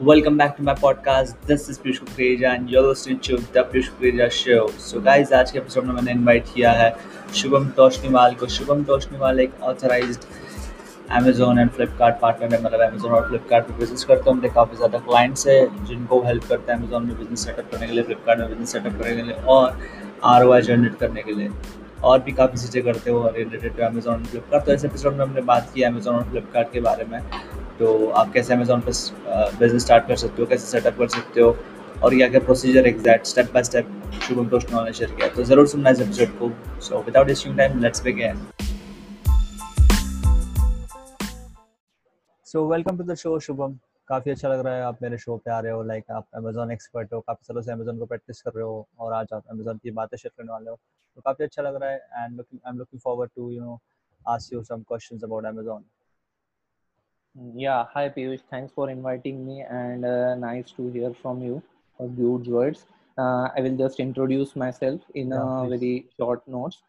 Welcome back to my podcast. This is Piyush Kukreja and you're listening to The Piyush Kukreja Show. So guys, आज के episode में मैंने invite किया है शुभम टोशनीवाल को। शुभम टोशनीवाल एक authorized Amazon and Flipkart partner है। मतलब अमेजोन और फ्लिपकार्ट पे बिज़नेस करते हैं। उनके काफ़ी ज़्यादा क्लाइंट्स है जिनको हेल्प करते हैं अमेजोन में बिज़नेस सेटअप करने के लिए फ्लिपकार्ट में बिज़नेस सेटअप करने के लिए और आर जनरेट करने के लिए। और भी काफ़ी चीज़ें करते हो रिलेटेड टू अमेजोन फ्लिपकार्ट तो इस एपिसोड में हमने बात की अमेजोन और फ्लिपकार्ट के बारे में। तो आप कैसे अमेजोन पर बिज़नेस स्टार्ट कर सकते हो, कैसे सेटअप कर सकते हो और क्या क्या procedure exact step by step Shubham Toshniwal ने शेयर किया तो ज़रूर सुनना इस एपिसोड को। So without wasting time let's begin so welcome to the show Shubham काफ़ी अच्छा लग रहा है आप मेरे शो पे आ रहे हो लाइक आप अमेजोन एक्सपर्ट हो, काफ़ी सालों से अमेजोन को प्रैक्टिस कर रहे हो और आज आप अमेजोन की बातें शेयर करने वाले हो। तो काफ़ी अच्छा लग रहा है and I am looking forward to you know ask you some questions about Amazon Yeah, hi Piyush. Thanks for inviting me and uh, nice to hear from you. Uh, good words. Uh, I will just introduce myself in yeah, a very short notes.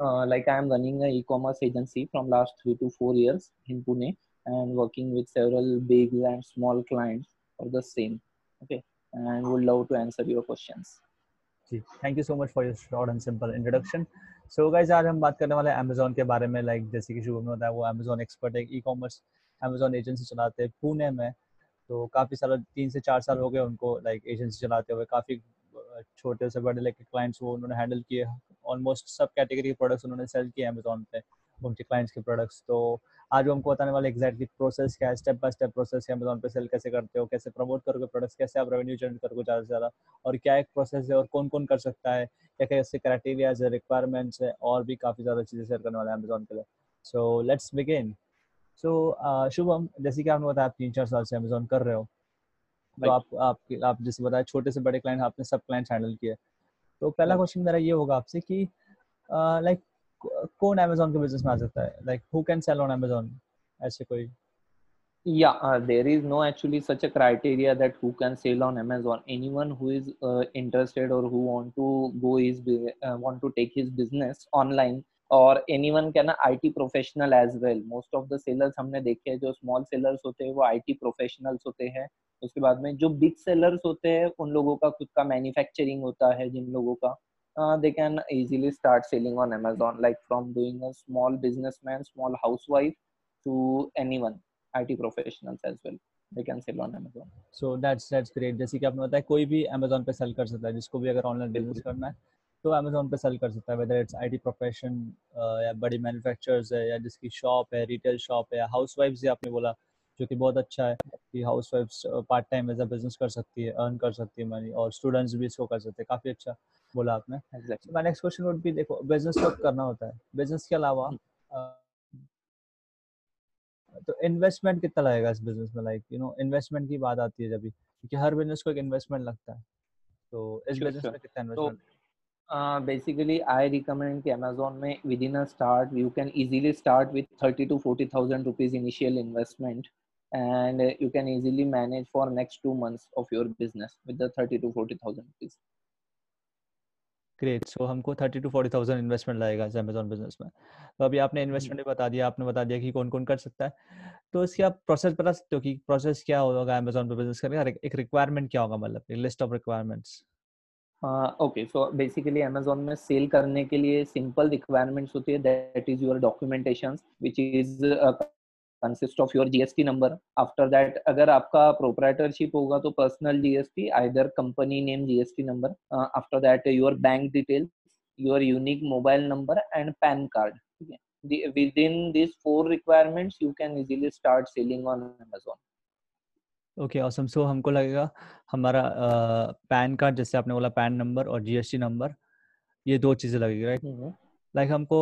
Uh, like I am running an e-commerce agency from last three to four years in Pune and working with several big and small clients of the same. Okay, and would love to answer your questions. Thank you so much for your short and simple introduction. So guys, आज हम बात करने वाले हैं Amazon के बारे में like जैसे कि शुभम ने बताया वो Amazon expert है e-commerce अमेजोन एजेंसी चलाते हैं, पुणे में। तो काफ़ी साल तीन से चार साल हो गए उनको लाइक एजेंसी चलाते हुए। काफ़ी छोटे से बड़े लेके क्लाइंट्स वो उन्होंने हैंडल किए। ऑलमोस्ट सब कैटेगरी के प्रोडक्ट्स उन्होंने सेल किए अमेजोन पे, उनके क्लाइंट्स के प्रोडक्ट्स तो आज वो हमको बताने वाले एग्जैक्टली प्रोसेस क्या है स्टेप बाय स्टेप प्रोसेस है अमेजोन पे सेल कैसे करते हो, कैसे प्रमोट करोगे प्रोडक्ट्स कैसे आप रेवेन्यू जनरेट करोगे ज़्यादा से ज़्यादा, और क्या एक प्रोसेस है और कौन कौन कर सकता है, क्या क्या इससे क्राइटेरिया है रिक्वायरमेंट्स है और भी काफ़ी ज़्यादा चीज़ें शेयर करने वाले हैं अमेजोन के लिए। So let's begin so so, Shubham uh, जैसे कि आपने बताया आप तीन चार साल से अमेजोन कर रहे हो तो आप आप आप जैसे बताया छोटे से बड़े क्लाइंट आपने सब क्लाइंट हैंडल किए तो पहला क्वेश्चन मेरा ये होगा आपसे कि लाइक uh, कौन अमेजोन के बिज़नेस में आ सकता है like who can sell on Amazon ऐसे कोई yeah uh, there is no actually such a criteria that who can sell on amazon anyone who is uh, interested or who want to go is uh, want to take his business online और anyone can I T professional as well most of the sellers हमने देखे हैं जो small sellers होते हैं वो I T professionals होते हैं। उसके बाद में जो बिग सेलर्स होते हैं उन लोगों का खुद का मैन्युफैक्चरिंग होता है जिन लोगों का। They can easily start selling on Amazon like from doing a small businessman small housewife to anyone IT professionals as well they can sell on amazon. So that's that's great. जैसे कि आपने बताया कोई भी amazon पे cell कर सकता है जिसको भी अगर ऑनलाइन बिज़नेस करना है तो अमेजोन पे सेल कर सकता है वेदर इट्स आईटी प्रोफेशन या बड़ी मैन्युफैक्चरर्स है या जिसकी शॉप है रिटेल शॉप है या हाउस वाइफ्स आपने बोला जो कि बहुत अच्छा है कि हाउस wives part time as a business कर सकती है अर्न कर सकती है मनी और स्टूडेंट्स भी इसको कर सकते हैं। काफ़ी अच्छा बोला आपने। माय नेक्स्ट क्वेश्चन वुड भी देखो बिज़नेस तो करना होता है। बिज़नेस के अलावा हम्म। तो इन्वेस्टमेंट कितना लगेगा इस बिज़नेस में? लाइक यू नो इन्वेस्टमेंट की बात आती है जब भी क्योंकि हर बिज़नेस को एक इन्वेस्टमेंट लगता है। तो इस बिज़नेस में कितना investment uh, basically i recommend कि amazon में within a start you can easily start with 30 to 40000 rupees initial investment and you can easily manage for next two months of your business with the 30 to 40000 rupees great so हमको thirty to forty thousand investment लगेगा Amazon business में तो अभी आपने investment भी बता दिया आपने बता दिया कि कौन कौन कर सकता है तो इसकी आप प्रोसेस बता सकते हो कि प्रोसेस क्या होगा अमेजोन पे बिज़नेस करने का एक रिक्वायरमेंट क्या होगा मतलब list of requirements okay so basically Amazon में सेल करने के लिए सिंपल रिक्वायरमेंट्स होती है that is your documentation which is consist of your GST number after that अगर आपका प्रोपराइटरशिप होगा तो personal GST either company name GST number after that your bank details your unique mobile number and PAN card है? Within these four requirements, you can easily start selling on amazon. Okay awesome so हमको लगेगा हमारा PAN card जैसे आपने बोला PAN number और GST number ये दो चीज़ें लगेगी राइट लाइक हमको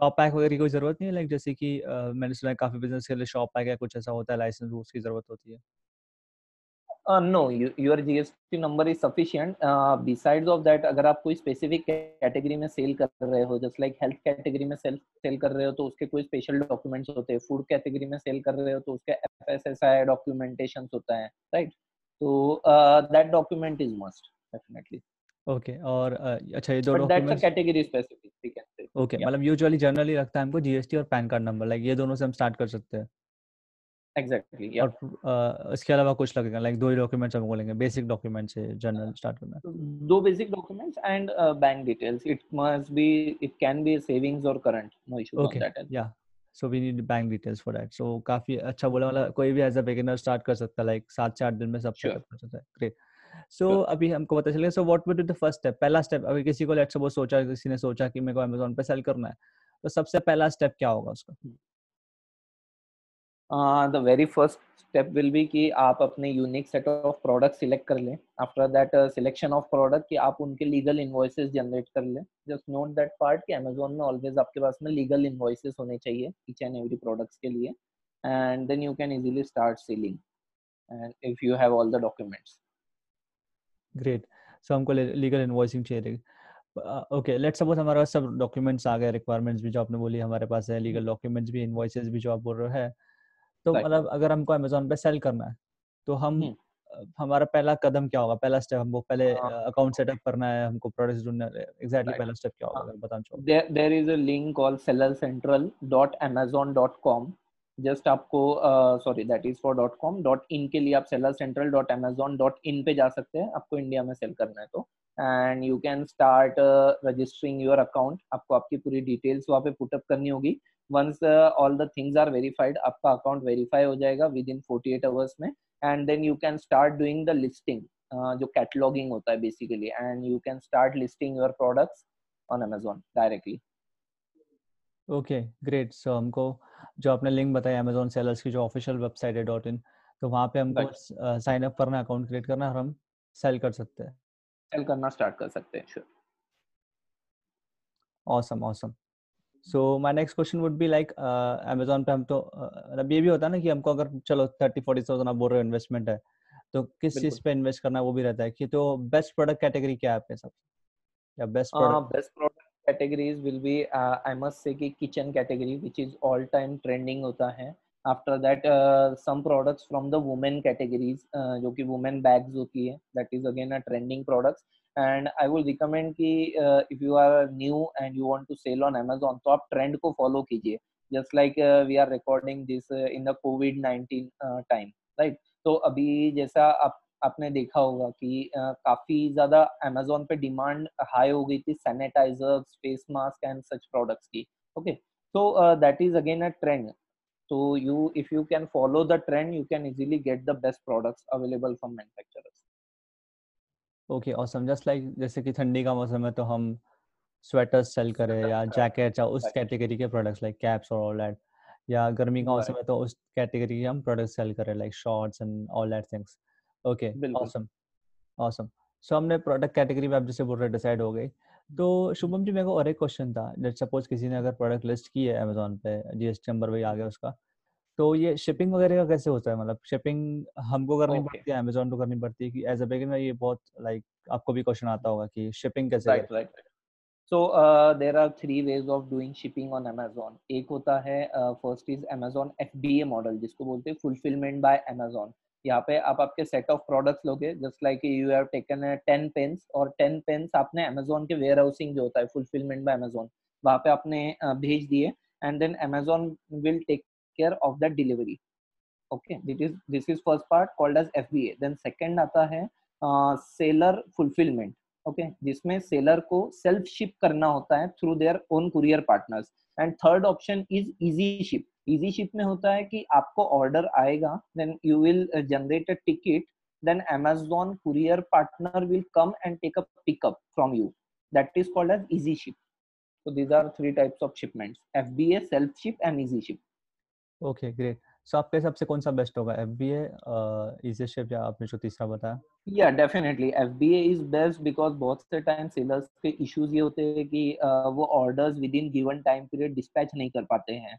शॉप पैक वगैरह की कोई ज़रूरत नहीं है? लाइक जैसे कि मैंने सुना है काफ़ी बिज़नेस के लिए शॉप पैक या कुछ ऐसा होता है लाइसेंस उसकी ज़रूरत होती है। Uh, no you, your gst number is sufficient. Uh, besides of that अगर आप कोई स्पेसिफिक कैटेगरी में सेल कर रहे हो जस्ट लाइक हेल्थ कैटेगरी में सेल सेल कर रहे हो तो उसके कोई स्पेशल डॉक्यूमेंट्स होते हैं। फ़ूड कैटेगरी में सेल कर रहे हो तो उसके एफएसएसआई डॉक्यूमेंटेशन होता है राइट तो that document is must definitely okay और uh, अच्छा ये दो डॉक्यूमेंट्स कैटेगरी स्पेसिफिक ओके मतलब यूजुअली जनरली रखता है हमको जीएसटी और पैन कार्ड नंबर लाइक ये दोनों से हम स्टार्ट कर सकते हैं। एग्जैक्टली exactly, और uh, इसके अलावा कुछ लगेगा लाइक दो ही डॉक्यूमेंट्स हमको लेंगे बेसिक डॉक्यूमेंट्स है जनरल स्टार्ट करना। दो basic documents and bank details it must be it can be savings और current no issue on that या so we need bank details for that so काफ़ी अच्छा बोला वाला कोई भी एज अ बिगिनर स्टार्ट कर सकता है लाइक सात चार दिन में सब कर सकता है। ग्रेट सो so, अभी हमको पता चल गया so what would be the first step पहला स्टेप अभी किसी को लेट्स सपोज़ सोचा किसी ने सोचा कि मेरे को Amazon पे सेल करना है तो सबसे पहला स्टेप क्या होगा उसका? The very first step will be कि आप अपने unique set of product select कर लें। After that selection of product कि आप उनके लीगल इनवॉइसेस जनरेट कर लें। जस्ट नोट दैट पार्ट कि अमेजोन में ऑलवेज आपके पास में लीगल इनवॉइसेस होने चाहिए ईच एंड एवरी प्रोडक्ट्स के लिए। And then you can easily start selling and if you have all the documents great so हमको लीगल इनवॉइसिंग चाहिए ओके लेट्स सपोज़ हमारे पास सब डॉक्यूमेंट्स आ गए रिक्वायरमेंट्स भी जो आपने बोली, हमारे पास है लीगल डॉक्यूमेंट्स भी इनवॉइसेस भी जो आप बोल रहे हैं। तो मतलब अगर हमको अमेजोन पे सेल करना है तो हम हम्म। हमारा पहला कदम क्या होगा? पहला स्टेप हमको पहले अकाउंट सेटअप करना है हमको प्रोडक्ट्स ढूंढना है एग्जैक्टली पहला स्टेप क्या होगा बताना चाहो there is a link called sellercentral.amazon.com just आपको sorry that is for dot com dot in के लिए आप seller central dot Amazon dot in पे जा सकते हैं आपको इंडिया में सेल करना है तो। And you can start registering your account आपको आपकी पूरी डिटेल्स वहाँ पे पुटअप करनी होगी। Once all the things are verified आपका अकाउंट वेरीफाई हो जाएगा within forty eight hours में and then you can start doing the listing जो कैटलॉगिंग होता है basically and you can start listing your products on Amazon directly okay great so हमको जो आपने लिंक बताया अमेजोन सेलर्स की जो ऑफिशियल वेबसाइट है डॉट इन तो वहाँ पे हमको साइन अप करना अकाउंट क्रिएट करना और हम सेल कर सकते हैं। सेल करना स्टार्ट कर सकते हैं sure awesome awesome so my next question would be like Amazon पे हम तो मतलब ये भी होता है ना कि हमको अगर चलो थर्टी फोर्टी थाउज़ेंड आप बोल रहे हो इन्वेस्टमेंट है तो किस चीज़ पे इन्वेस्ट करना है वो भी रहता है कि तो बेस्ट प्रोडक्ट कैटेगरी क्या है आपके हिसाब से? या best product best product will be uh, i must say कि kitchen category which is all time trending होता है। After that uh, some products from the women categories uh, जो कि women bags होती है that is again a trending products and I will recommend कि uh, if you are new and you want to sell on Amazon तो आप trend को follow कीजिए just like uh, we are recording this uh, in the COVID 19 uh, time right तो अभी जैसा आप आपने देखा होगा कि uh, काफ़ी ज़्यादा अमेजोन पे डिमांड हाई हो गई थी sanitiser face mask and such products की okay so uh, that is again a trend so you if you can follow the trend you can easily get the best products available from manufacturers. Okay awesome just like जैसे कि ठंडी का मौसम है तो हम sweaters cell करें या जैकेट या उस कैटेगरी के प्रोडक्ट्स लाइक कैप्स और ऑल दैट या गर्मी का मौसम है तो उस कैटेगरी के हम प्रोडक्ट्स सेल करें like shorts and all that things okay awesome awesome so हमने प्रोडक्ट कैटेगरी में आप जैसे बोल रहे डिसाइड हो गई। तो शुभम जी मेरे को और एक क्वेश्चन था जैसे सपोज़ किसी ने अगर प्रोडक्ट लिस्ट की है अमेजोन पे जीएसटी नंबर भी आ गया उसका तो ये शिपिंग वगैरह का कैसे होता है? मतलब शिपिंग हमको करनी okay. पड़ती है अमेजोन को करनी पड़ती है कि एज अ बिगिनर ये बहुत लाइक like, आपको भी क्वेश्चन आता होगा कि शिपिंग कैसे right right so there are three ways of doing shipping on Amazon एक होता है first is Amazon F model जिसको बोलते हैं फुलफिलमेंट बाय अमेजोन यहाँ पे आप आपके सेट ऑफ़ प्रोडक्ट्स लोगे just like you have taken ten pens और टेन पेन्स आपने अमेजोन के वेयर हाउसिंग जो होता है फुलफिलमेंट बाय अमेजोन वहाँ पे आपने uh, भेज दिए and then Amazon will take care of that delivery. Okay? This is this is first part called as fba then second आता है सेलर फुलफिलमेंट ओके जिसमें सेलर को सेल्फ शिप करना होता है through their own courier partners and third option is easy ship easy ship में होता है कि आपको ऑर्डर आएगा then you will generate a ticket then Amazon courier partner will come and take a pickup from you that is called as easy ship so these are three types of shipments F B A self ship and easy ship okay great so आपके हिसाब से कौन सा best होगा FBA easy ship या आपने जो तीसरा बताया? या definitely FBA is best because बहुत से टाइम सेलर्स के इश्यूज़ ये होते हैं कि uh, वो orders within given time period dispatch नहीं कर पाते हैं।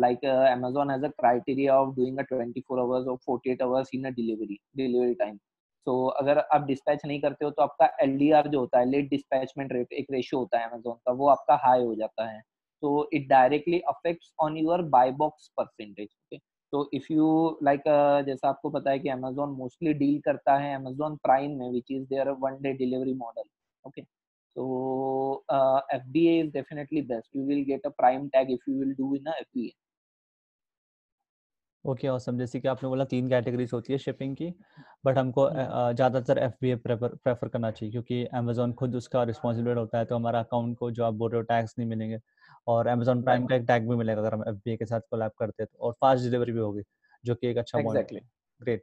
Like Amazon has a criteria of doing a 24 hours और 48 hours in a delivery delivery time so अगर आप डिस्पैच नहीं करते हो तो आपका एलडीआर जो होता है लेट डिस्पैचमेंट रेट एक रेशियो होता है अमेजोन का वो आपका हाई हो जाता है। So it directly affects on your buy box percentage okay so if you like uh, जैसा आपको पता है कि Amazon mostly deal करता है Amazon Prime में which is their one day delivery model okay so uh, FBA is definitely best you will get a prime tag if you will do in a FBA okay okay, awesome जैसे कि आपने बोला तीन categories होती है shipping की but हमको हम्म। ज़्यादातर एफ़ बी प्रेफर करना चाहिए क्योंकि अमेजोन खुद उसका रिस्पॉन्सिबिलिटी होता है तो हमारा अकाउंट को जो आप बोल रहे हो टैक्स नहीं मिलेंगे और अमेजोन प्राइम का एक टैग भी मिलेगा अगर हम एफ़ के साथ कोलैब करते हैं तो और फास्ट डिलीवरी भी होगी जो कि एक अच्छा exactly. ग्रेट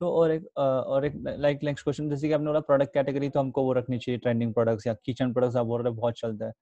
तो और एक और एक लाइक नेक्स्ट क्वेश्चन जैसे कि आपने बोला प्रोडक्ट कैटेगरी तो हमको वो रखनी चाहिए ट्रेंडिंग प्रोडक्ट्स या किचन प्रोडक्ट्स आप बोल रहे बहुत चलता है।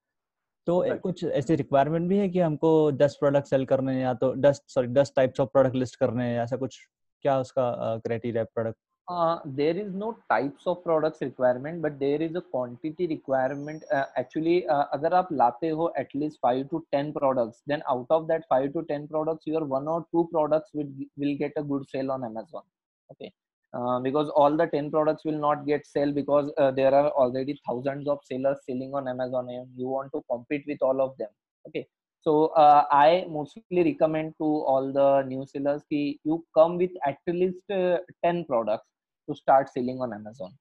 तो. कुछ ऐसी रिक्वायरमेंट भी है कि हमको 10 प्रोडक्ट सेल करने या तो 10 sorry 10 types of product list करने हैं ऐसा कुछ? क्या उसका criteria product uh, there is no types of products requirement but there is a quantity requirement. Uh, actually uh, agar aap late ho at least 5 to 10 products then out of that 5 to 10 products your one or two products will will get a good sale on amazon. Okay? Uh, because all the 10 products will not get sale because uh, there are already thousands of sellers selling on amazon and you want to compete with all of them. Okay? So uh, i mostly recommend to all the new sellers ki you come with at least uh, 10 products. To start selling on amazon.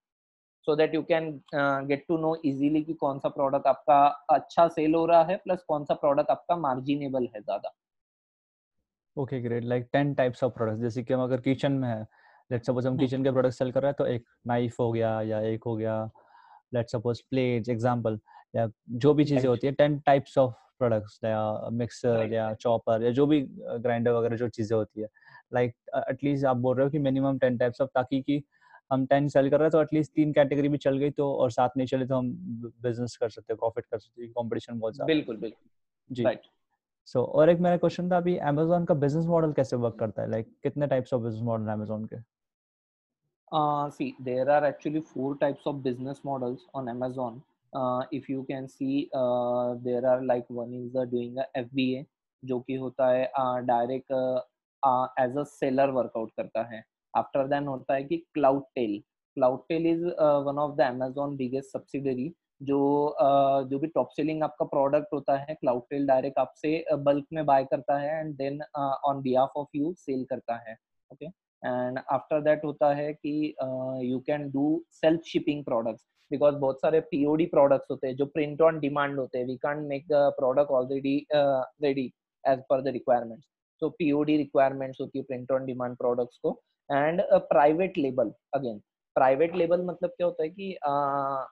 So that you can uh, get to know easily कि कौन सा product आपका अच्छा cell हो रहा है plus कौन सा प्रोडक्ट आपका मार्जिनेबल है ज़्यादा। Okay great like 10 types of products जैसे कि हम अगर किचन में है लेट सपोज़ हम किचन के प्रोडक्ट सेल कर रहे हैं तो एक नाइफ हो गया या एक हो गया लेट सपोज़ प्लेट एग्जांपल या जो भी चीज़ें होती है टेन टाइप्स ऑफ़ प्रोडक्ट्स या मिक्सर या चॉपर या जो भी ग्राइंडर वगैरह जो चीज़ें होती है। लाइक एटलीस्ट आप बोल रहे हो कि मिनिमम टेन टाइप्स ऑफ़ ताकि कि हम टेन सेल कर रहे हैं तो एटलीस्ट तीन कैटेगरी भी चल गई तो और साथ नहीं चले तो हम बिज़नेस कर सकते हैं प्रॉफिट कर सकते हैं कंपटीशन बहुत ज़्यादा। बिल्कुल बिल्कुल। जी। राइट सो और एक मेरा क्वेश्चन था अभी अमेजोन का बिज़नेस मॉडल कैसे वर्क करता है? लाइक like, कितने types of business model Amazon के? Uh, see, there are actually four types of business models on Amazon. Uh, if you can see, uh, there are like one is uh, doing जो कि होता है direct as a seller workout करता है। After then होता है कि tail Cloudtail is one of the Amazon biggest subsidiary जो uh, जो भी टॉप सेलिंग आपका प्रोडक्ट होता है क्लाउड टेल डायरेक्ट आपसे बल्क में बाय करता है and then on behalf of you sell करता है. ओके एंड आफ्टर दैट होता है कि you can do self shipping products because बहुत सारे पीओडी प्रोडक्ट्स होते हैं जो प्रिंट ऑन डिमांड होते हैं. We can make the product already ready as per the requirements so POD requirements होती है प्रिंट ऑन डिमांड प्रोडक्ट्स को. And private label again private label मतलब क्या होता है कि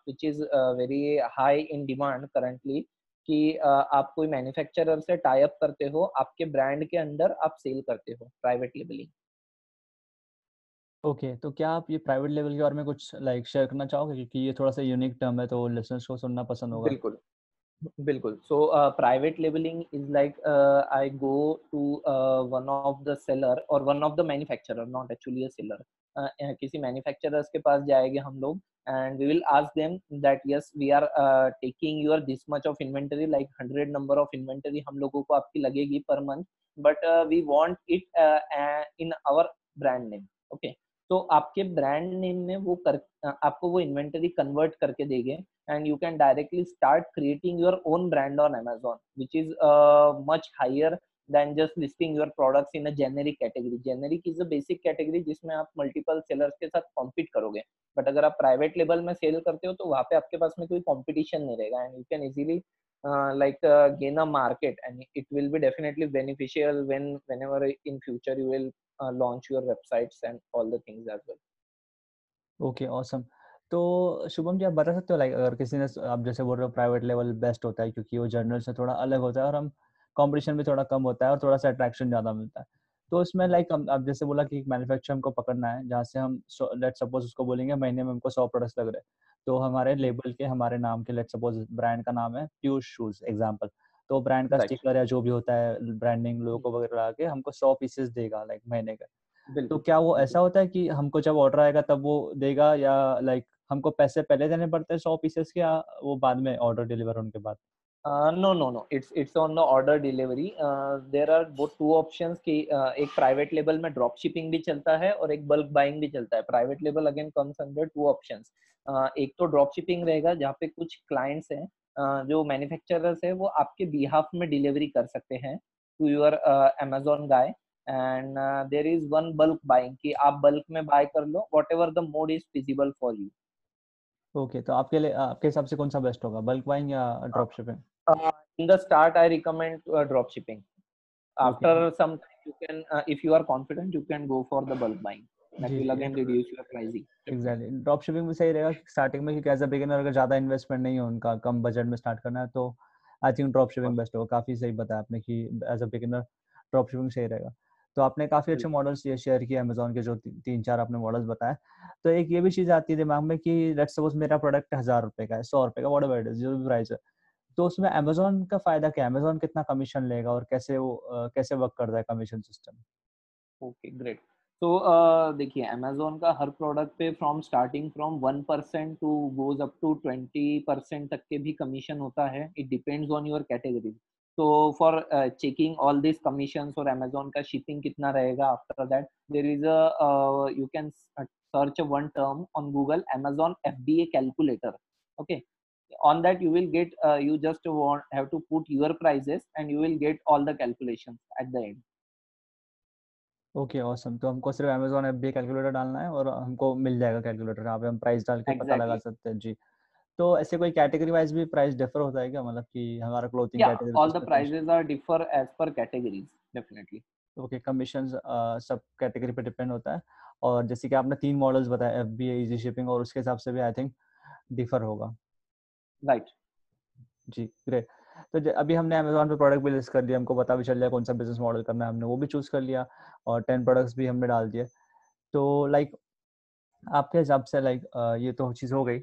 which is very high in demand currently कि uh, आप कोई मैन्युफैक्चरर से टाई अप करते हो आपके ब्रांड के अंडर आप सेल करते हो प्राइवेट लेबलिंग ओके तो क्या आप ये प्राइवेट लेवल के बारे में कुछ लाइक शेयर करना चाहोगे? क्योंकि ये थोड़ा सा यूनिक टर्म है तो लिसनर्स को सुनना पसंद होगा। बिल्कुल। बिल्कुल। So private labelling is like I go to one of the seller और one of the manufacturer not actually a seller किसी मैन्युफैक्चरर के पास जाएँगे हम लोग and we will ask them that yes we are taking your this much of inventory like hundred number of inventory हम लोगों को आपकी लगेगी per month but we want it in our brand name okay तो आपके brand name में वो कर आपको वो इन्वेंटरी कन्वर्ट करके देंगे and you can directly start creating your own brand on Amazon which is much higher than just listing your products in a generic category generic is a basic category जिसमें आप multiple sellers के साथ compete करोगे but अगर आप private level में cell करते हो तो वहाँ पे आपके पास में कोई कॉम्पिटिशन नहीं रहेगा and you can easily uh, like uh, gain a market and it will be definitely beneficial when whenever in future you will uh, launch your websites and all the things as well okay awesome तो शुभम जी आप बता सकते हो like अगर किसी ने आप जैसे बोल रहे हो प्राइवेट लेवल बेस्ट होता है क्योंकि वो जर्नल से थोड़ा अलग होता है और हम कंपटीशन भी थोड़ा कम होता है और थोड़ा सा अट्रैक्शन ज़्यादा मिलता है। तो इसमें लाइक हम आप जैसे बोला कि मैन्युफैक्चर हमको पकड़ना है जहाँ से हम लेट सपोज़ उसको बोलेंगे महीने में हमको सौ प्रोडक्ट्स लग रहे हैं। तो हमारे लेबल के हमारे नाम के लेट सपोज़ ब्रांड का नाम है प्यूश शूज़ एग्ज़ाम्पल तो ब्रांड का स्टिकर या जो भी होता है ब्रांडिंग लोगो वगैरह लगा के हमको सौ पीसेस देगा लाइक महीने का। तो क्या वो ऐसा होता है कि हमको जब ऑर्डर आएगा तब वो देगा या लाइक हमको पैसे पहले देने पड़ते हैं सौ पीसेस के या वो बाद में ऑर्डर डिलीवर होने के बाद? no no it's it's on the order delivery. uh, there are both two options कि uh, एक प्राइवेट लेवल में ड्रॉप शिपिंग भी चलता है और एक बल्क बाइंग भी चलता है। Private level again comes under two options एक तो ड्रॉप शिपिंग रहेगा जहाँ पे कुछ क्लाइंट्स हैं uh, जो मैन्युफैक्चरर्स है वो आपके बिहाफ में डिलीवरी कर सकते हैं to your Amazon guy and there is one bulk buying कि आप बल्क में बाय कर लो whatever the mode is feasible for you okay तो आपके लिए आपके हिसाब से कौन सा बेस्ट होगा बल्क बाइंग या drop shipping uh, in the start i recommend uh, drop shipping. After you can uh, if you are confident you can go for the bulk buying. That will again reduce your pricing. Exactly. Drop shipping में सही रहेगा starting में क्योंकि as a beginner अगर ज़्यादा investment नहीं है उनका कम बजट में स्टार्ट करना है तो I think drop shipping best होगा। काफ़ी सही बताया आपने कि as a beginner drop shipping सही रहेगा। तो आपने काफ़ी अच्छे मॉडल्स ये शेयर किए अमेजोन के जो ती, तीन चार आपने मॉडल्स बताए। तो एक ये भी चीज़ आती है दिमाग में कि लेट्स सपोज़ मेरा प्रोडक्ट हज़ार रुपए का है सौ रुपए का वॉट एवर जो भी प्राइस है। तो उसमें अमेजोन का फ़ायदा क्या है? अमेजोन कितना कमीशन लेगा और कैसे वो uh, कैसे वर्क करता है कमीशन सिस्टम ओके ग्रेट तो देखिए अमेजोन का हर प्रोडक्ट पे from starting from one percent to goes up to twenty percent तक के भी कमीशन होता है। It depends on your category तो for checking all this commission और अमेजोन का शिपिंग कितना रहेगा after that there is a you can search one term on Google Amazon F D A calculator okay on that you will get uh, you just want have to put your prices and you will get all the calculations at the end. Okay awesome तो हमको सिर्फ़ Amazon app भी calculator डालना है और हमको मिल जाएगा calculator यहाँ पे हम प्राइस डाल के exactly. पता लगा सकते हैं। जी। तो ऐसे कोई कैटेगरी वाइज भी प्राइस डिफर होता है क्या? मतलब कि हमारा clothing category all the prices are differ as per categories definitely okay commissions सब कैटेगरी पे डिपेंड होता है। और जैसे कि आपने तीन मॉडल्स बताए एफबीए इजी शिपिंग और उसके हिसाब से भी आई थिंक डिफर होगा। Right right. जी ग्रेट तो अभी हमने अमेजोन पे प्रोडक्ट भी लिस्ट कर दिया हमको पता भी चल गया कौन सा बिज़नेस मॉडल करना है हमने वो भी चूज़ कर लिया और टेन प्रोडक्ट्स भी हमने डाल दिए। तो लाइक आपके हिसाब से लाइक ये तो चीज़ हो गई।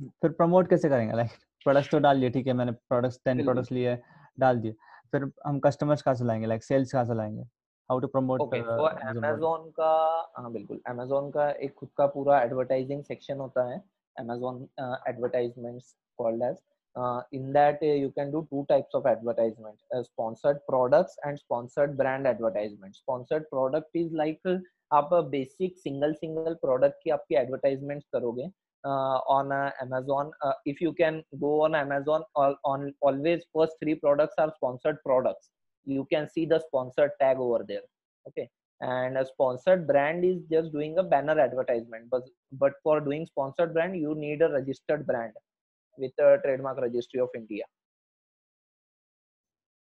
फिर प्रमोट कैसे करेंगे? लाइक प्रोडक्ट्स तो डाल लिए ठीक है मैंने प्रोडक्ट्स टेन प्रोडक्ट्स लिए डाल दिए। फिर हम कस्टमर्स कहाँ से लाएँगे? लाइक सेल्स कहाँ से लाएँगे? हाउ टू प्रमोट अमेजोन का हाँ बिल्कुल अमेजोन का एक खुद का पूरा एडवर्टाइजिंग सेक्शन होता है Amazon advertisements called as uh, in that uh, you can do two types of advertisement uh, sponsored products and sponsored brand advertisement sponsored product is like uh, आप बेसिक सिंगल सिंगल प्रोडक्ट की आपकी advertisement करोगे on Amazon if you can go on Amazon on amazon or on always first three products are sponsored products you can see the sponsored tag over there okay and a sponsored brand is just doing a banner advertisement but but for doing sponsored brand you need a registered brand with the trademark registry of India.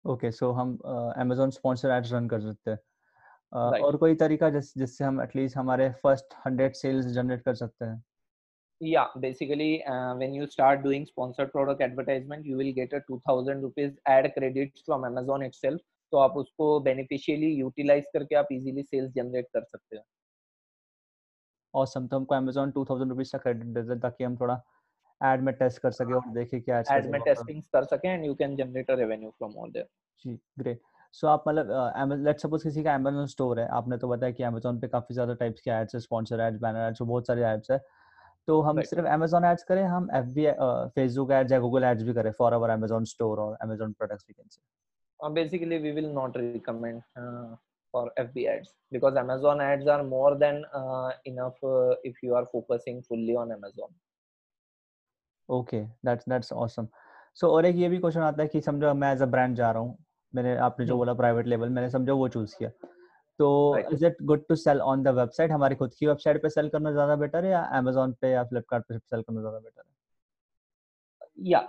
Okay so हम Amazon sponsor ads run कर सकते हैं uh, और कोई तरीका जिस जिससे हम एटलीस्ट हमारे फ़र्स्ट हंड्रेड सेल्स जनरेट कर सकते हैं yeah basically uh, when you start doing sponsored product advertisement you will get a 2000 rupees ad credits from amazon itself. तो आप उसको बेनिफिशियली यूटिलाइज करके आप इजीली सेल्स जनरेट कर सकते हो। ऑसम तो हमको अमेजोन 2000 रुपीस का क्रेडिट दे दे ताकि हम थोड़ा एड में टेस्ट कर सके और देखे क्या एड में टेस्टिंग कर सके and you can generate a revenue from all there ji great so आप मतलब लेट्स सपोज़ किसी का Amazon स्टोर है। आपने तो बताया कि Amazon पे काफ़ी ज़्यादा टाइप्स के एड्स है स्पॉन्सर एड्स बैनर एड्स बहुत सारे एड्स है। तो हम right. सिर्फ़ Amazon एड्स करें हम FB फेसबुक एड्स या गूगल एड्स भी करें फॉर आवर Amazon स्टोर और Amazon products we can say uh, basically we will not recommend uh, for FB ads because Amazon ads are more than uh, enough uh, if you are focusing fully on Amazon. Okay that's that's awesome so और एक ये भी question आता है कि समझो मैं as a brand जा रहा हूँ मैंने आपने जो हम्म। बोला प्राइवेट लेवल मैंने समझो वो चूज़ किया तो is it good to sell on the website हमारी खुद की वेबसाइट पे सेल करना ज़्यादा बेटर है या अमेजोन पे या फ्लिपकार्ट पे सेल करना ज़्यादा बेटर है?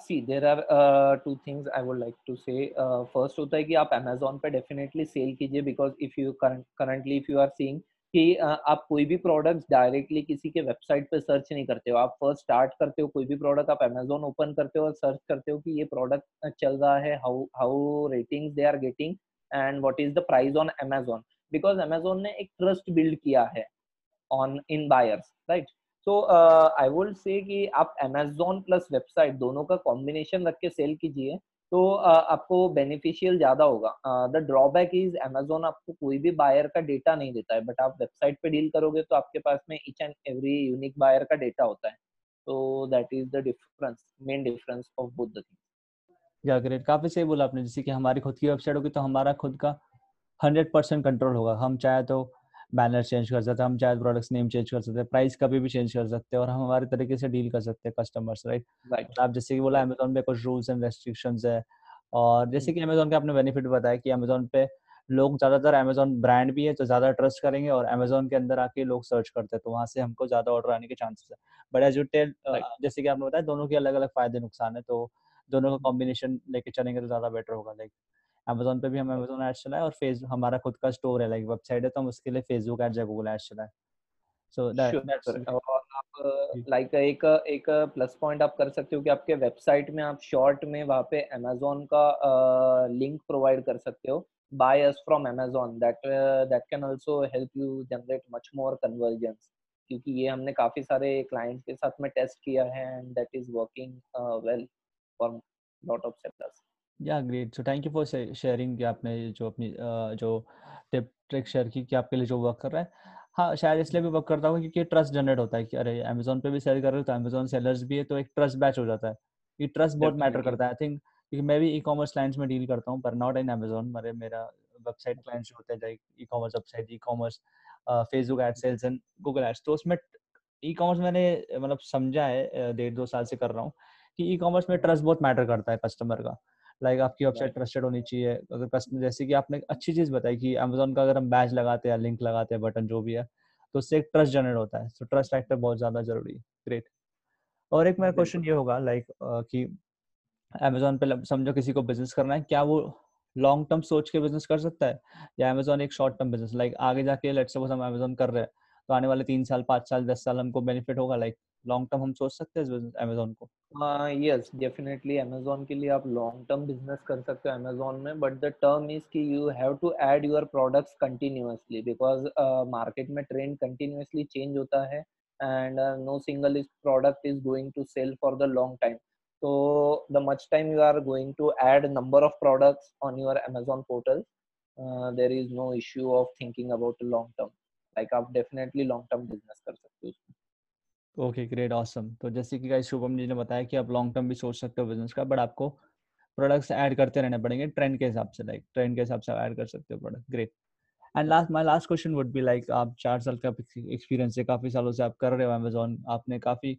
See there are uh, two things i would like to say. Uh, होता है कि आप amazon पे definitely सेल कीजिए if you current, currently if you are seeing कि आप कोई भी प्रोडक्ट डायरेक्टली किसी के वेबसाइट पे सर्च नहीं करते हो। आप फ़र्स्ट स्टार्ट करते हो कोई भी प्रोडक्ट आप अमेजोन ओपन करते हो और सर्च करते हो कि ये प्रोडक्ट चल रहा है how how ratings they are getting and what is the price on Amazon because Amazon ने एक ट्रस्ट बिल्ड किया है on in buyers right so I would say कि आप अमेजोन प्लस वेबसाइट दोनों का कॉम्बिनेशन रख के सेल कीजिए तो uh, आपको बेनिफिशियल ज़्यादा होगा। द ड्रॉबैक इज़ अमेजोन आपको कोई भी बायर का डेटा नहीं देता है बट आप वेबसाइट पे डील करोगे तो आपके पास में each and every unique buyer का डेटा होता है। तो that is the difference main difference of both the yeah great काफ़ी सही बोला आपने जैसे कि हमारी खुद की वेबसाइट होगी तो हमारा खुद का हंड्रेड परसेंट कंट्रोल होगा। हम चाहे तो बैनर चेंज कर सकते हैं हम चाहे प्रोडक्ट्स नेम चेंज कर सकते हैं प्राइस कभी भी चेंज कर सकते हैं और हम हमारे तरीके से डील कर सकते हैं कस्टमर्स राइट राइट आप जैसे कि बोला अमेजोन पे कुछ रूल्स एंड रेस्ट्रिक्शंस है और जैसे कि अमेजोन के आपने बेनिफिट बताया कि अमेजोन पे लोग ज़्यादातर अमेजोन ब्रांड भी है तो ज़्यादा ट्रस्ट करेंगे और अमेजोन के अंदर आके लोग सर्च करते हैं तो वहाँ से हमको ज़्यादा ऑर्डर आने के चांसेस है। बट एज यू टेल जैसे कि आपने बताया दोनों के अलग अलग फ़ायदे नुकसान है तो दोनों का कॉम्बिनेशन लेके चलेंगे तो ज़्यादा बेटर होगा लाइक अमेजोन पे भी हम अमेजोन एड्स चलाए और फेस हमारा खुद का स्टोर है लाइक वेबसाइट है तो हम उसके लिए फेसबुक एड्स या गूगल एड्स चलाए। सो आप लाइक एक एक प्लस पॉइंट आप कर सकते हो कि आपके वेबसाइट में आप शॉर्ट में वहाँ पे अमेजोन का लिंक प्रोवाइड कर सकते हो। Buy us from amazon that uh, that can also help you generate much more conversions क्योंकि ये हमने काफ़ी सारे क्लाइंट्स के साथ में टेस्ट किया है and that is working well for lot of sectors yeah great. So thank you for sharing कि आपने जो अपनी जो टिप ट्रिक शेयर की कि आपके लिए जो वर्क कर रहा है। हाँ शायद इसलिए भी वर्क करता हूँ क्योंकि ट्रस्ट जनरेट होता है कि अरे अमेजोन पे भी सेल कर रहे हो तो अमेजोन सेलर्स भी है तो एक ट्रस्ट बैच हो जाता है। ये ट्रस्ट बहुत मैटर करता है आई थिंक क्योंकि मैं भी ई कॉमर्स क्लाइंट्स में डील करता हूँ पर नॉट इन अमेजोन मेरे मेरा वेबसाइट क्लाइंट्स होते हैं like ecommerce website ecommerce Facebook ad sales and Google ads तो उसमें ई कॉमर्स मैंने मतलब समझा है डेढ़ दो साल से कर रहा हूँ कि ई कॉमर्स में ट्रस्ट बहुत मैटर करता है कस्टमर का। लाइक आपकी वेबसाइट ट्रस्टेड होनी चाहिए। अगर कस्टमर जैसे कि आपने अच्छी चीज़ बताई कि अमेजोन का अगर हम बैच लगाते हैं लिंक लगाते हैं बटन जो भी है तो उससे एक ट्रस्ट जनरेट होता है। तो ट्रस्ट फैक्टर बहुत ज़्यादा ज़रूरी है। ग्रेट और एक मेरा क्वेश्चन ये होगा लाइक कि अमेजोन पे समझो किसी को बिज़नेस करना है क्या वो लॉन्ग टर्म सोच के बिज़नेस कर सकता है? या अमेजोन एक शॉर्ट टर्म बिज़नेस लाइक आगे जाके लेट्स सपोज़ हम अमेजोन कर रहे हैं तो आने वाले तीन साल पाँच साल दस साल हमको बेनिफिट होगा लाइक लॉन्ग टर्म हम सोच सकते हैं अमेजोन को? यस डेफिनेटली अमेजोन के लिए आप लॉन्ग टर्म बिज़नेस कर सकते हो अमेजोन में बट द टर्म इज़ कि you have to add your products continuously because market में ट्रेंड कंटिन्यूअसली चेंज होता है and no single is product is going to sell for the long time so the much time you are going to add number of products on your portal uh, there is no issue of thinking about long term. Like आप definitely long term business कर सकते हो okay great awesome तो जैसे कि guys Shubham ji ने बताया कि आप लॉन्ग टर्म भी सोच सकते हो बिज़नेस का बट आपको प्रोडक्ट्स ऐड करते रहने पड़ेंगे ट्रेंड के हिसाब से लाइक ट्रेंड के हिसाब से ऐड कर सकते हो product great and last my last question would be like आप चार साल का एक्सपीरियंस है काफ़ी सालों से आप कर रहे हो अमेजोन आपने काफ़ी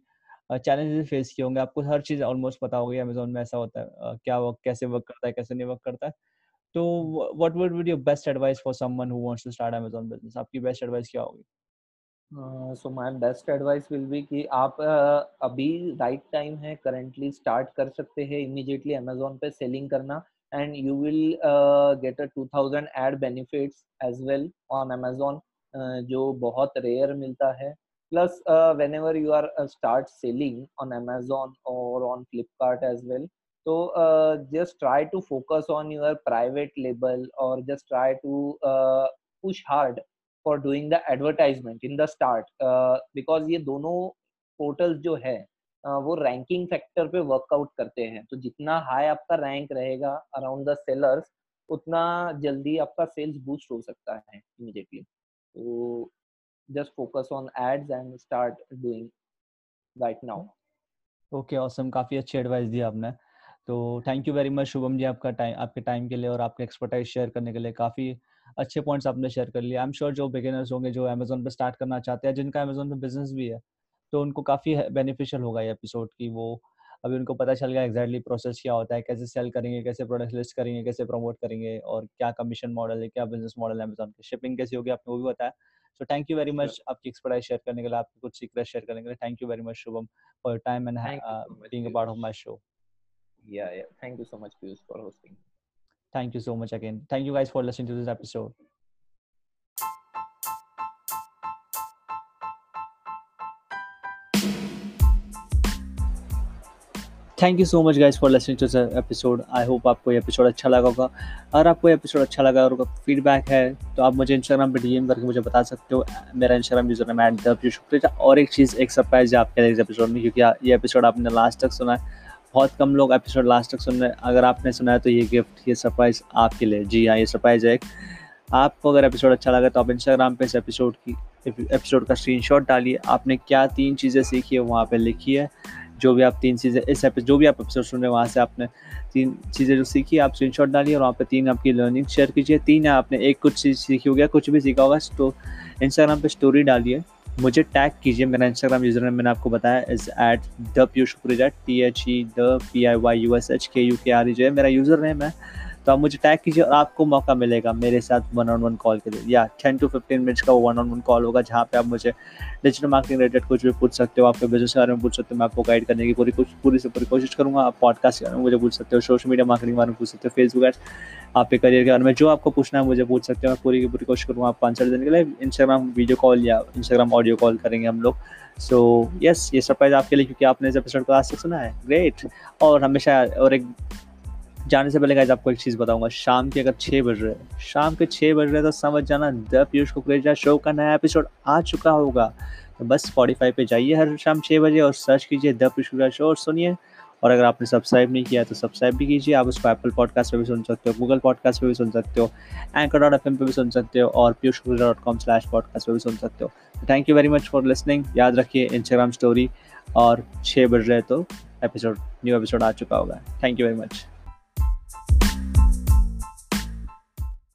चैलेंजेस फेस किए होंगे, आपको हर चीज़ ऑलमोस्ट पता होगी अमेजोन में ऐसा होता है क्या वर्क कैसे वर्क करता है, कैसे नहीं वर्क करता है. तो what would your best advice for someone who wants to start Amazon business आपकी बेस्ट एडवाइस क्या होगी? So my best advice will be कि आप uh, अभी राइट right टाइम है करंटली स्टार्ट कर सकते हैं इमीडिएटली अमेजोन पे सेलिंग करना and you will get a 2000 ad benefits as well on Amazon जो बहुत रेयर मिलता है। Plus whenever you are start selling on Amazon और on Flipkart as well just try to focus on your private label or just try to uh, push hard for doing the advertisement in the start because ये दोनों portals जो है uh, वो ranking factor पे workout करते हैं। तो जितना हाई आपका रैंक रहेगा अराउंड द सेलर्स उतना जल्दी आपका सेल्स बूस्ट हो सकता है इमीडिएटली तो just focus on ads and start doing right now okay awesome काफ़ी अच्छी एडवाइस दी आपने। तो thank you very much Shubham ji आपका टाइम आपके टाइम के लिए और आपके एक्सपर्टाइज शेयर करने के लिए। काफ़ी अच्छे पॉइंट्स आपने शेयर कर लिए। आई एम श्योर जो बिगिनर्स होंगे जो अमेजोन पे स्टार्ट करना चाहते हैं जिनका अमेजोन पे बिज़नेस भी है तो उनको काफ़ी बेनिफिशियल होगा ये एपिसोड की वो अभी उनको पता चल गया एग्जैक्टली प्रोसेस क्या होता है कैसे सेल करेंगे कैसे प्रोडक्ट लिस्ट करेंगे कैसे प्रमोट करेंगे और क्या कमीशन मॉडल है क्या बिज़नेस मॉडल है अमेजोन के। शिपिंग कैसी होगी आपने वो भी बताया so thank you very much आपकी एक्सपर्टाइज शेयर करने के लिए आपके कुछ सीक्रेट शेयर करने के लिए। Thank you very much Shubham for time and being a part of my show yeah yeah. Thank you so much Piyush for hosting. Thank you so much again. Thank you guys for listening to this episode. Thank you so much guys for listening to the episode I hope आपको ये episode अच्छा लगा होगा। अगर आपको ये episode अच्छा लगा और फीडबैक है तो आप मुझे इंस्टाग्राम पे डीएम करके मुझे बता सकते हो। मेरा Instagram user name at the शुक्रिया और एक चीज़, एक सरप्राइज़ है आपके एपिसोड में, क्योंकि ये एपिसोड आपने लास्ट तक सुना है। बहुत कम लोग एपिसोड लास्ट तक सुन रहे हैं। अगर आपने सुना है तो ये गिफ्ट ये सरप्राइज़ आपके लिए। जी हाँ ये सरप्राइज़ है आपको अगर एपिसोड अच्छा लगा तो आप इंस्टाग्राम पे इस एपिसोड की एपिसोड का स्क्रीनशॉट डालिए। आपने क्या तीन चीज़ें सीखी है वहाँ पे लिखी है। जो भी आप तीन चीज़ें, इस एपिसोड जो भी आप एपिसोड सुन रहे हैं, वहाँ से आपने तीन चीज़ें जो सीखी आप स्क्रीन डालिए और वहाँ पे तीन आपकी लर्निंग शेयर कीजिए। तीन आपने एक कुछ चीज़ सीखी हो गया कुछ भी सीखा होगा तो इंस्टाग्राम पर स्टोरी डालिए। मुझे टैग कीजिए मेरा इंस्टाग्राम यूज़र ने मैंने आपको बताया is at the Piyush Kureja T H E the P I Y U S H K U K R E जो है मेरा यूज़र नेम है। तो आप मुझे टैग कीजिए और आपको मौका मिलेगा मेरे साथ वन ऑन वन कॉल के लिए। या टेन टू फिफ्टीन मिनट्स का वन ऑन वन कॉल होगा जहाँ पे आप मुझे डिजिटल मार्केटिंग रिलेटेड कुछ भी पूछ सकते हो आपके बिज़नेस के बारे में पूछ सकते हो मैं आपको गाइड करने की पूरी कुछ पूरी से पूरी कोशिश करूँगा। आप पॉडकास्ट के बारे में मुझे पूछ सकते हो सोशल मीडिया मार्केटिंग के बारे में पूछ सकते हो फेसबुक एड्स आपके करियर के बारे में जो आपको पूछना है मुझे पूछ सकते हो। मैं पूरी की पूरी कोशिश करूँगा आपको आंसर देने के लिए इंस्टाग्राम वीडियो कॉल या इंस्टाग्राम ऑडियो कॉल करेंगे हम लोग। सो so, यस yes, ये सरप्राइज़ आपके लिए क्योंकि आपने इस एपिसोड को आज सुना है। ग्रेट और हमेशा और एक जाने से पहले गाइज़ आपको एक चीज़ बताऊँगा। शाम के अगर छः बज रहे शाम के छः बज रहे तो समझ जाना द पीयूष कुकरेजा शो का नया एपिसोड आ चुका होगा। तो बस स्पॉटीफाई पे जाइए हर शाम छः बजे और सर्च कीजिए द पीयूष कुकरेजा शो और सुनिए। और अगर आपने सब्सक्राइब नहीं किया तो सब्सक्राइब भी कीजिए। आप उसको एप्पल पॉडकास्ट पर भी सुन सकते हो गूगल पॉडकास्ट पर भी सुन सकते हो एंकर डॉट एफ़ एम पर भी सुन सकते हो और Piyush dot com slash podcast पर भी सुन सकते हो। Thank you very much for listening याद रखिए इंस्टाग्राम स्टोरी और छः बज रहे तो एपिसोड न्यू एपिसोड आ चुका होगा। Thank you very much Thank you